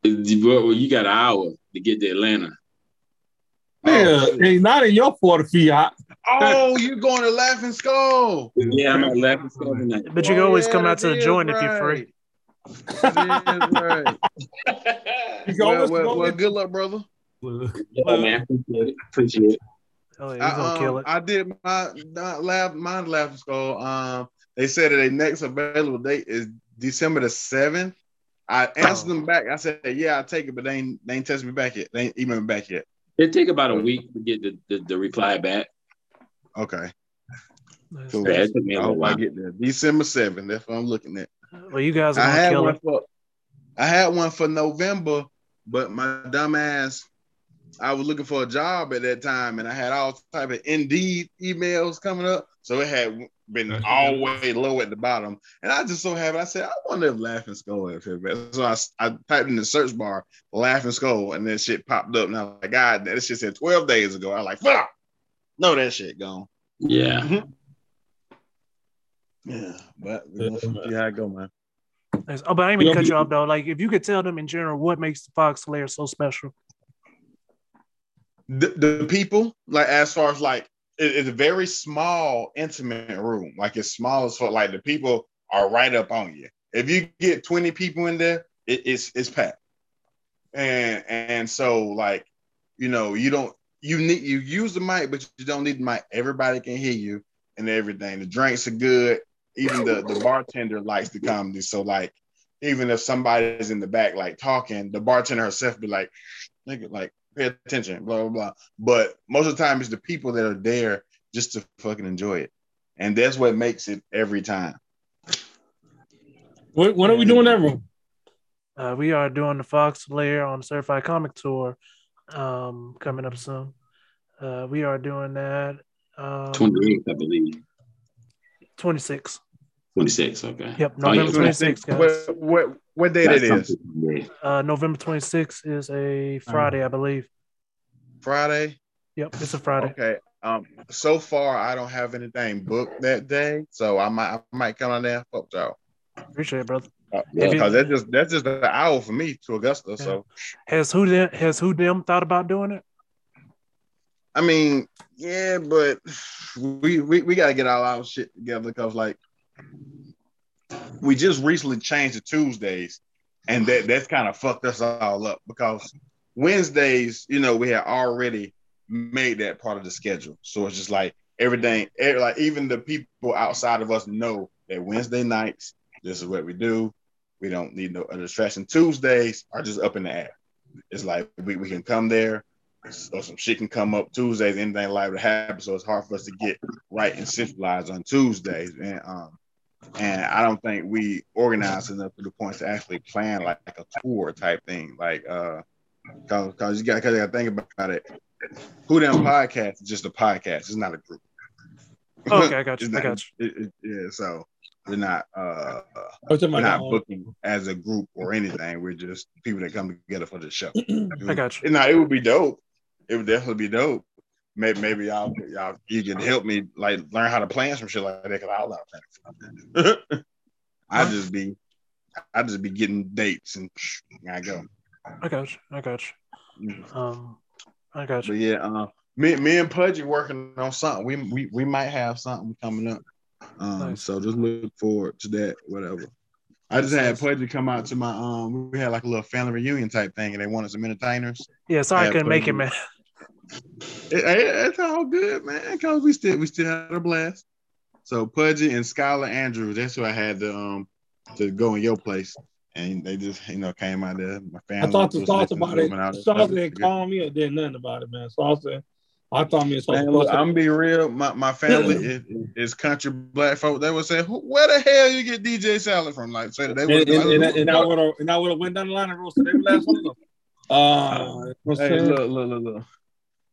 Well, you got an hour to get to Atlanta. Nigga, ain't not in your fault, Fiat. Oh, you're going to Laughing Skull? Yeah, I'm at Laughing Skull tonight. but you can Oh, always yeah, come out to the is joint if you're free. That is right. You well, well, well, good luck, brother. Look, Yeah, man. Appreciate it. Appreciate it. Oh, yeah, I, he's gonna um, kill it. I did my not laugh my laughing skull. Um, they said that their next available date is December the seventh. I answered Oh. them back. I said, "Yeah, I'll take it," but they ain't they ain't tested me back yet. They ain't emailed me back yet. It take about a week to get the, the, the reply back. Okay, Nice. cool. Yeah, it took me a I little hope I get there. December seventh. That's what I'm looking at. Well, you guys are I had kill one it. for I had one for November, but my dumb ass, I was looking for a job at that time, and I had all type of Indeed emails coming up, so it had been all way low at the bottom. And I just so happened, I said, I wonder if Laughing Skull is here. So I, I typed in the search bar Laughing Skull, and then shit popped up. And I was like, God, that shit said 12 days ago. I was like, fuck, no, that shit gone. Yeah. Mm-hmm. Yeah, but we're gonna see how it go, man. Oh, but I ain't You even gonna cut you off though. Like, if you could tell them in general what makes the Fox Lair so special. The, the people like as far as like it- it's a very small intimate room. Like it's small as like the people are right up on you. If you get 20 people in there it, it's it's packed. And and so like you know you don't you need you use the mic but you don't need the mic. Everybody can hear you and everything. The drinks are good. Even the the bartender likes the comedy. So like even if somebody's in the back like talking the bartender herself be like nigga like pay attention, blah blah blah. But most of the time, it's the people that are there just to fucking enjoy it, and that's what makes it every time. What, when are we doing that room? Uh, we are doing the Fox Lair on Certified Comic Tour um, coming up soon. Uh, we are doing that um, 28th, I believe. 26. 26, okay. Yep, Oh, yeah. November 26, guys. What what what date it That's is? something. Uh, November 26th is a Friday, I believe. Friday. Yep, it's a Friday. Okay. Um. So far, I don't have anything booked that day, so I might I might come on there. Fuck y'all. Appreciate it, brother. Uh, If you- because that's just that's just an hour for me to Augusta. So Has who them, has who them thought about doing it? I mean, yeah, but we we, we gotta get all our shit together because like we just recently changed to Tuesdays, and that that's kind of fucked us all up because Wednesdays, you know, we had already made that part of the schedule. So it's just like everything, every, like even the people outside of us know that Wednesday nights, this is what we do. We don't need no distraction. Tuesdays are just up in the air. It's like we, we can come there so some shit can come up Tuesdays, anything live to happen. So it's hard for us to get right and centralized on Tuesdays. And um, and I don't think we organized enough to the point to actually plan like, like a tour type thing. Like uh cause, cause you got cause you gotta think about it. Who them podcast is just a podcast, it's not a group. Okay, I got you. It's I got you. it- it- yeah, so we're not uh we're not booking as a group or anything. We're just people that come together for the show. I got you. Now it would be dope. It would definitely be dope. Maybe maybe y'all y'all you can help me like learn how to plan some shit like that because I don't know how to plan. I just be I just be getting dates and I go. I got you. I got you. Um, I got But you. yeah, uh, me me and Pudgy working on something. We we we might have something coming up. Um, Nice. so just look forward to that. Whatever. I just had Pudgy come out to my um. We had like a little family reunion type thing, and they wanted some entertainers. Yeah, sorry I Yeah, couldn't make it, man. It, it- it's all good, man. Cause we still we still had a blast. So Pudgy and Skylar Andrews, that's who I had to um to go in your place, and they just you know came out there. My family. I talked to was Sauce about to it. them and all Sauce didn't call me or did nothing about it, man. Sauce said, I thought me and Sauce. Man, look, I'm be real. My, my family is, is country black folk. They would say, "Where the hell you get DJ salad from?" Like, say that they and, would. and, and, and I would have and I would have went down the line and roasted every last one of them. Uh, you know what I'm Hey, look, look, look, look.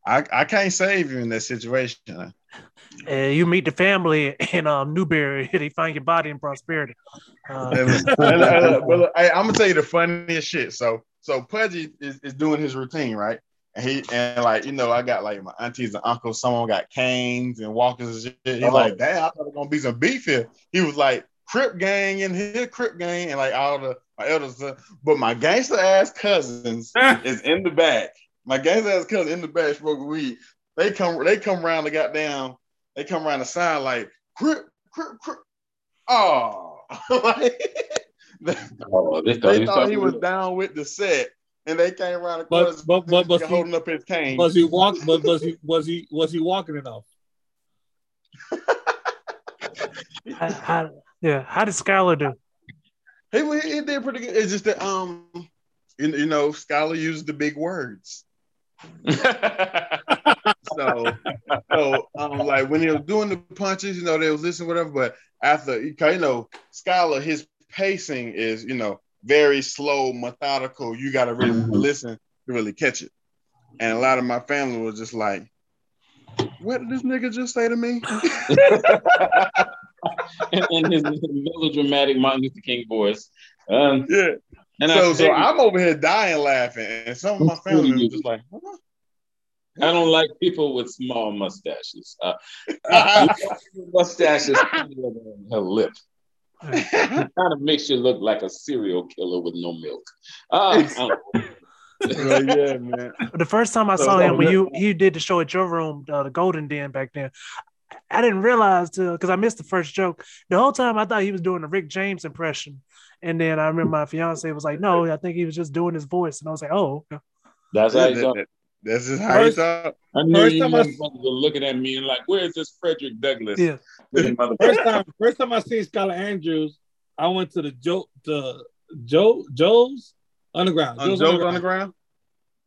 I, I can't save you in that situation. And you meet the family in um, Newberry, they find your body in prosperity. Uh, And and and but look, hey, I'm gonna tell you the funniest shit. So, so Pudgy is, is doing his routine, right? And he and like you know, I got like my aunties and uncles. Someone got canes and walkers and shit. He's Oh. like, damn, I thought it was gonna be some beef here. He was like, Crip gang in here, Crip gang, and like all the my elders. uh, But my gangster ass cousins is in the back. My gangster ass cousin in the back smoking weed. They come, they come around the goddamn. They come around the side like Crip, Crip, Crip. Oh, like, they, Oh, they thought, they they thought he was down with the set, and they came around the But- corner, but- but- but see- holding up his cane. Was he walk? But was he was he was he walking enough? how, how, yeah, how did Skylar do? He, he did pretty good. It's just that um, you, you know, Scholar used the big words. So, so um, like when he was doing the punches, you know, they was listening, whatever. But after, you know, Scholar, his pacing is, you know, very slow, methodical. You got to really Mhm. listen to really catch it. And a lot of my family was just like, "What did this nigga just say to me?" in, in his melodramatic Martin Luther King voice. Um, yeah. And So, I, so I'm over here dying laughing, and some of my family was just like, "Huh?" I don't like people with small mustaches. Uh, mustaches on her lip. It kind of makes you look like a serial killer with no milk. Uh, I don't know. Like, yeah, man. The first time I So- saw him when you he did the show at your room, uh, the Golden Den back then. I didn't realize because I missed the first joke. The whole time I thought he was doing the Rick James impression, and then I remember my fiance was like, "No, I think he was just doing his voice," and I was like, "Oh. That's how That- you that- talk. that- That's just how he First- talk. I knew First time I- motherfuckers were looking at me and like, where's this Frederick Douglass? yeah." First time, first time I seen Skylar Andrews, I went to the Joe the Joe Joe's Underground. On Joe's Joe's Underground.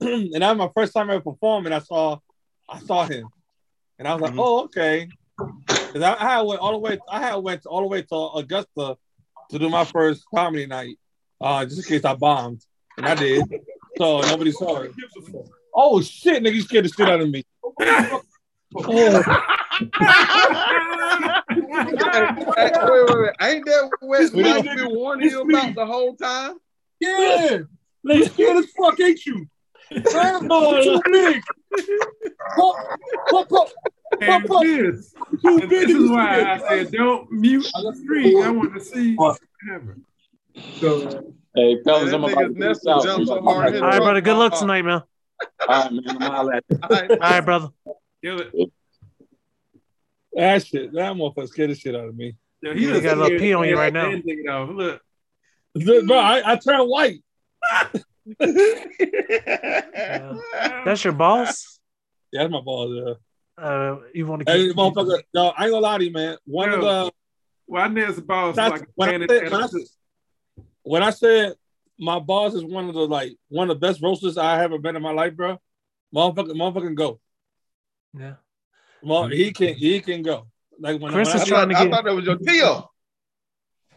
Underground. and that was my first time ever performing. I saw, I saw him, and I was like, Mhm. "Oh, okay." Because I, I had went all the way, I had went all the way to Augusta to do my first comedy night, uh, just in case I bombed, and I did. So nobody saw it. Oh shit, nigga, you scared the shit out of me. Oh, Hey, wait, wait, wait. Ain't that what We Mike don't- been warning you about the whole time? yeah, nigga, scared as fuck, ain't you? Too big. Pop, pop, pop. And this, and this is why. I said don't mute the screen. I want to see what happens. So Hey, fellas, I'm about to nigga's get this Nestor out. jumped so hard, his All right, brother. Good luck tonight, man. All right, man. I'm holla at you. All right. All right, brother. kill it. That shit, that motherfucker scared the shit out of me. Yo, You done got a little pee on you right now. damn. Look. Bro, I, I turned white. That's your boss. Yeah, that's my boss. Yeah. Uh, you want to Hey, keep motherfucker, no, I ain't gonna lie to you, man. One of the Why Ned's boss That's- like when I man, said- it's- when I- when I said my boss is one of the like one of the best roasters I ever been in my life, bro. Motherfucker, motherfucking go. Yeah. Well, he can he can go. Like when, Chris when I is I, trying thought, to I thought that was your deal.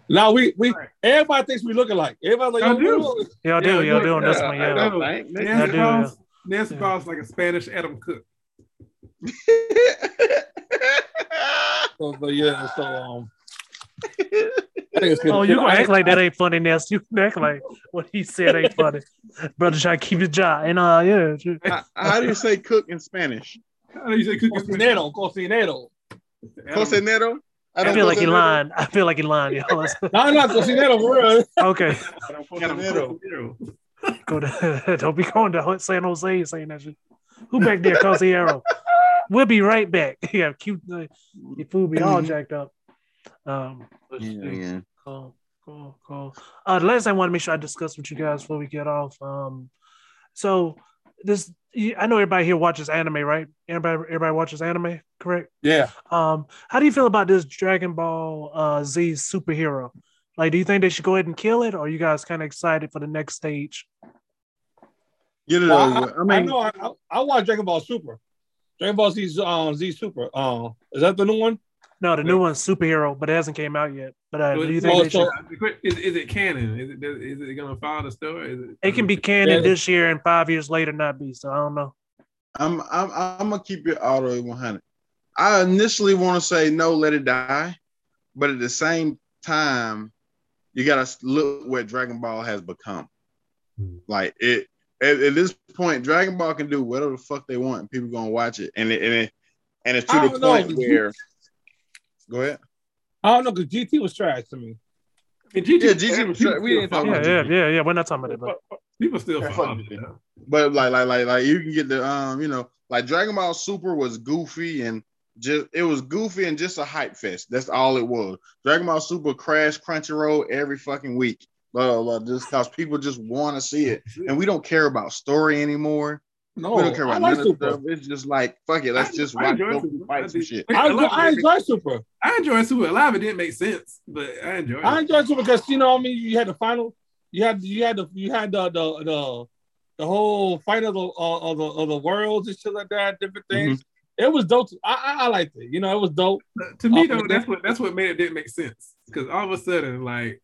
now we we everybody thinks we look alike. Everybody's like, Y'all do. Y'all do, y'all do on this Yeah, one, I yeah. know, thank- Nancy I do, Boss, Nancy Yeah. Boss like a Spanish Adam Cook. So, so, yeah, so um I think it's good. Oh, you gonna act like that ain't funny, Ness. You act like what he said ain't funny. Brother trying to keep his job. And uh yeah. How- How do you say cook in Spanish? How do you say cooking Spanish? Cocinero, cocinero. Cocinero? I feel like he cocinero? lying. I feel like he lying, y'all. No, no, cocinero, for real. okay. Cocinero. Cocinero. Go to don't be going to San Jose saying that shit. Who back there, Cosiero? We'll be right back. Yeah, cute uh, your food be all jacked up. Um Yeah, yeah. Cool, cool, cool. Uh, the last thing I want to make sure I discuss with you guys before we get off. Um, so this, I know everybody here watches anime, right? Everybody, everybody watches anime, correct? Yeah. Um, how do you feel about this Dragon Ball uh, Z superhero? Like, do you think they should go ahead and kill it, or are you guys kind of excited for the next stage? Get it Well, over I, with. I I mean, know I, I, I watch Dragon Ball Super. Dragon Ball Z um, Z Super. Um, is that the new one? No, the new one's superhero, but it hasn't came out yet. But uh, do you think they should? Is, is it canon? Is it is it gonna follow the story? Is it, It can be canon Yeah. this year and five years later not be. So I don't know. I'm I'm I'm gonna keep it all the way 100. I initially want to say no, let it die, but at the same time, you gotta look what Dragon Ball has become. Hmm. Like it at, at this point, Dragon Ball can do whatever the fuck they want, and people gonna watch it, and it, and it, and it's to the don't know. point where. Go ahead. I don't know because GT was trash to me. I mean, GT, Yeah, GT was people tra- we still didn't talk follow Yeah, about it. yeah, yeah, yeah. We're not talking about it, but People still Yeah, follow it. it. But like like like like you can get the um you know like Dragon Ball Super was goofy and just it was goofy and just a hype fest. That's all it was. Dragon Ball Super crashed Crunchyroll every fucking week. Blah, blah, blah, just because people just want to see it, and we don't care about story anymore. No, we don't care I about like none of Super. stuff. It's just like fuck it, let's I- just I watch enjoy Super. fight I some shit. I, I enjoy Super. I enjoy Super Alive. It didn't make sense, but I enjoy it. I enjoy Super because you know what I mean. You had the final. You had you had the you had the the the, the whole fight of the uh, of the of the worlds and shit like that. Different things. It was dope. I, I I liked it. You know, it was dope. to me Oh, though, that's what that's what made it didn't make sense. Because all of a sudden, like,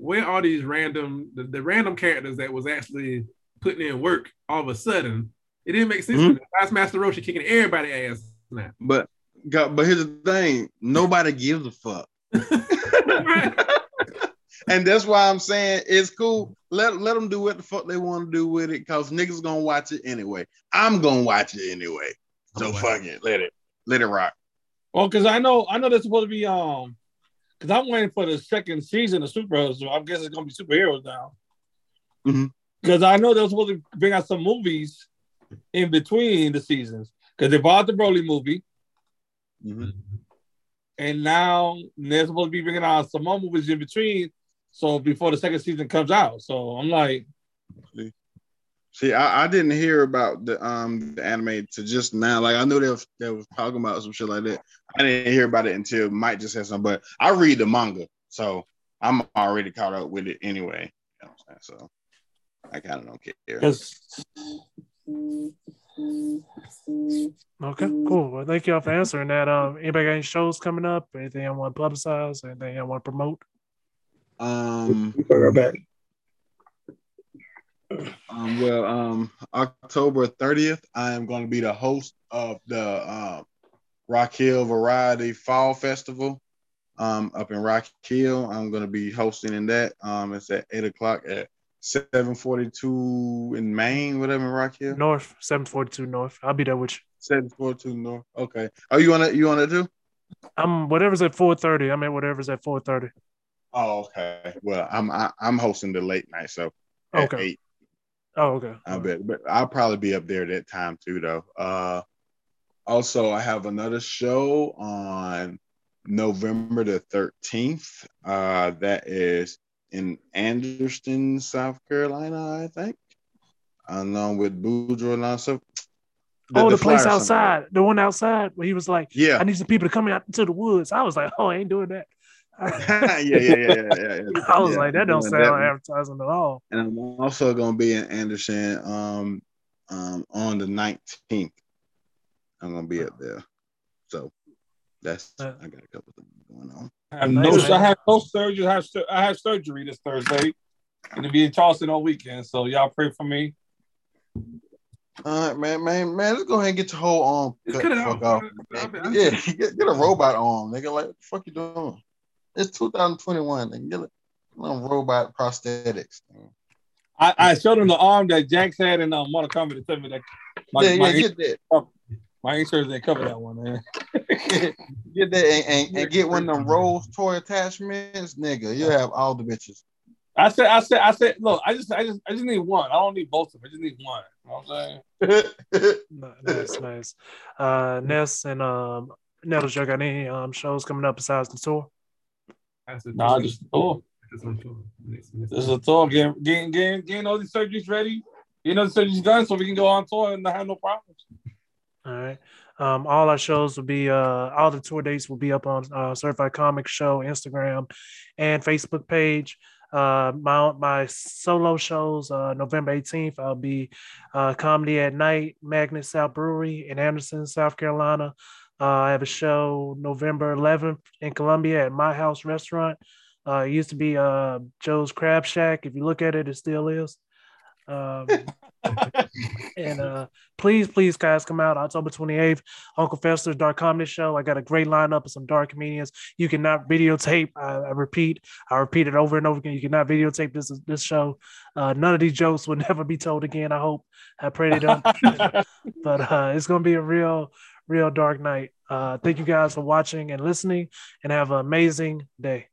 where are these random the, the random characters that was actually putting in work? All of a sudden, it didn't make sense. Mhm. to me. Last Master Roshi kicking everybody ass now. But God, but here's the thing: nobody gives a fuck. and that's why I'm saying it's cool. Let let them do what the fuck they want to do with it, cause niggas gonna watch it anyway. I'm gonna watch it anyway. So I'm fuck it, let it, let it rock. Well, because I know I know there's supposed to be um because I'm waiting for the second season of superheroes. So I guess it's gonna be superheroes now. Because I know they're supposed to bring out some movies in between the seasons. Because they bought the Broly movie, Mhm. and now they're supposed to be bringing out some more movies in between. So before the second season comes out, so I'm like, See, I, I didn't hear about the um the anime to just now. Like I knew they was, they was talking about some shit like that. I didn't hear about it until Mike just said something. But I read the manga, so I'm already caught up with it anyway. You know what I'm saying? So I kind of don't care. because Okay, cool. Well, thank y'all for answering that. Um, anybody got any shows coming up? Anything I want to publicize? Anything I want to promote? Um, we're back. Um, well, um, October 30th, I am going to be the host of the um, Rock Hill Variety Fall Festival um, up in Rock Hill. I'm going to be hosting in that. Um, it's at 8 o'clock at 742 in Maine, whatever, in Rock Hill. North, seven forty two North. I'll be there with you. 742 North. Okay. Oh, you want to, you want to do? I'm whatever's at four thirty. I'm at whatever's at four thirty. Oh, okay. Well, I'm, I, I'm hosting the late night. So Okay. 8. Oh, okay. I bet, but I'll probably be up there that time too, though. Uh, also, I have another show on November the 13th. Uh, that is in Anderson, South Carolina, I think. Along with Boudreaux and also. oh, the, place outside, the one outside where he was like, Yeah. "I need some people to come out into the woods." I was like, "Oh, I ain't doing that." yeah, yeah, yeah, yeah, yeah, yeah. I was Yeah, like, "That don't doing sound that like advertising at all." and I'm also gonna be in Anderson um um, on the 19th. I'm gonna be up there. So that's Uh, I got a couple things going on. I have no, man. I have no surgery. I have, I have surgery this Thursday. Gonna be in Charleston all weekend, so y'all pray for me. All right, man, man, man. Let's go ahead and get your whole arm cut cut it fuck off. off. I- I- Yeah, get, get a robot arm, nigga. Like, what the fuck you doing? It's 2021, nigga. Get a little robot prosthetics. I, I showed him the arm that Jax had in um, Mortal Kombat. They told me that my, yeah, my, yeah, get that. my insurance didn't cover that one, man. get that and, and, and get one of them Rolls toy attachments, nigga. You have all the bitches. I said, I said, I said, look, I just, I just, I just need one. I don't need both of them. I just need one. You know what I'm saying? Nice, nice. Uh, Ness and um, Nettles, y'all got any um shows coming up besides the tour? That's it. Nah, just oh, Just on tour. Next- next- this is a tour. Getting, getting, getting, getting all these surgeries ready. Getting all the surgeries done, so we can go on tour and not have no problems. All right. Um, all our shows will be uh all the tour dates will be up on uh Certified Comic Show Instagram and Facebook page. Uh my my solo shows uh November 18th I'll be uh comedy at night Magnet South Brewery in Anderson, South Carolina. Uh, I have a show November 11th in Columbia at My House Restaurant. Uh, it used to be uh Joe's Crab Shack. If you look at it, it still is. Um, and uh, please, please, guys, come out October 28th. Uncle Fester's Dark Comedy Show. I got a great lineup of some dark comedians. You cannot videotape. I, I repeat, I repeat it over and over again. You cannot videotape this this show. Uh, none of these jokes will never be told again. I hope. I pray they don't. but uh, it's gonna be a real, real dark night. Uh, thank you guys for watching and listening, and have an amazing day.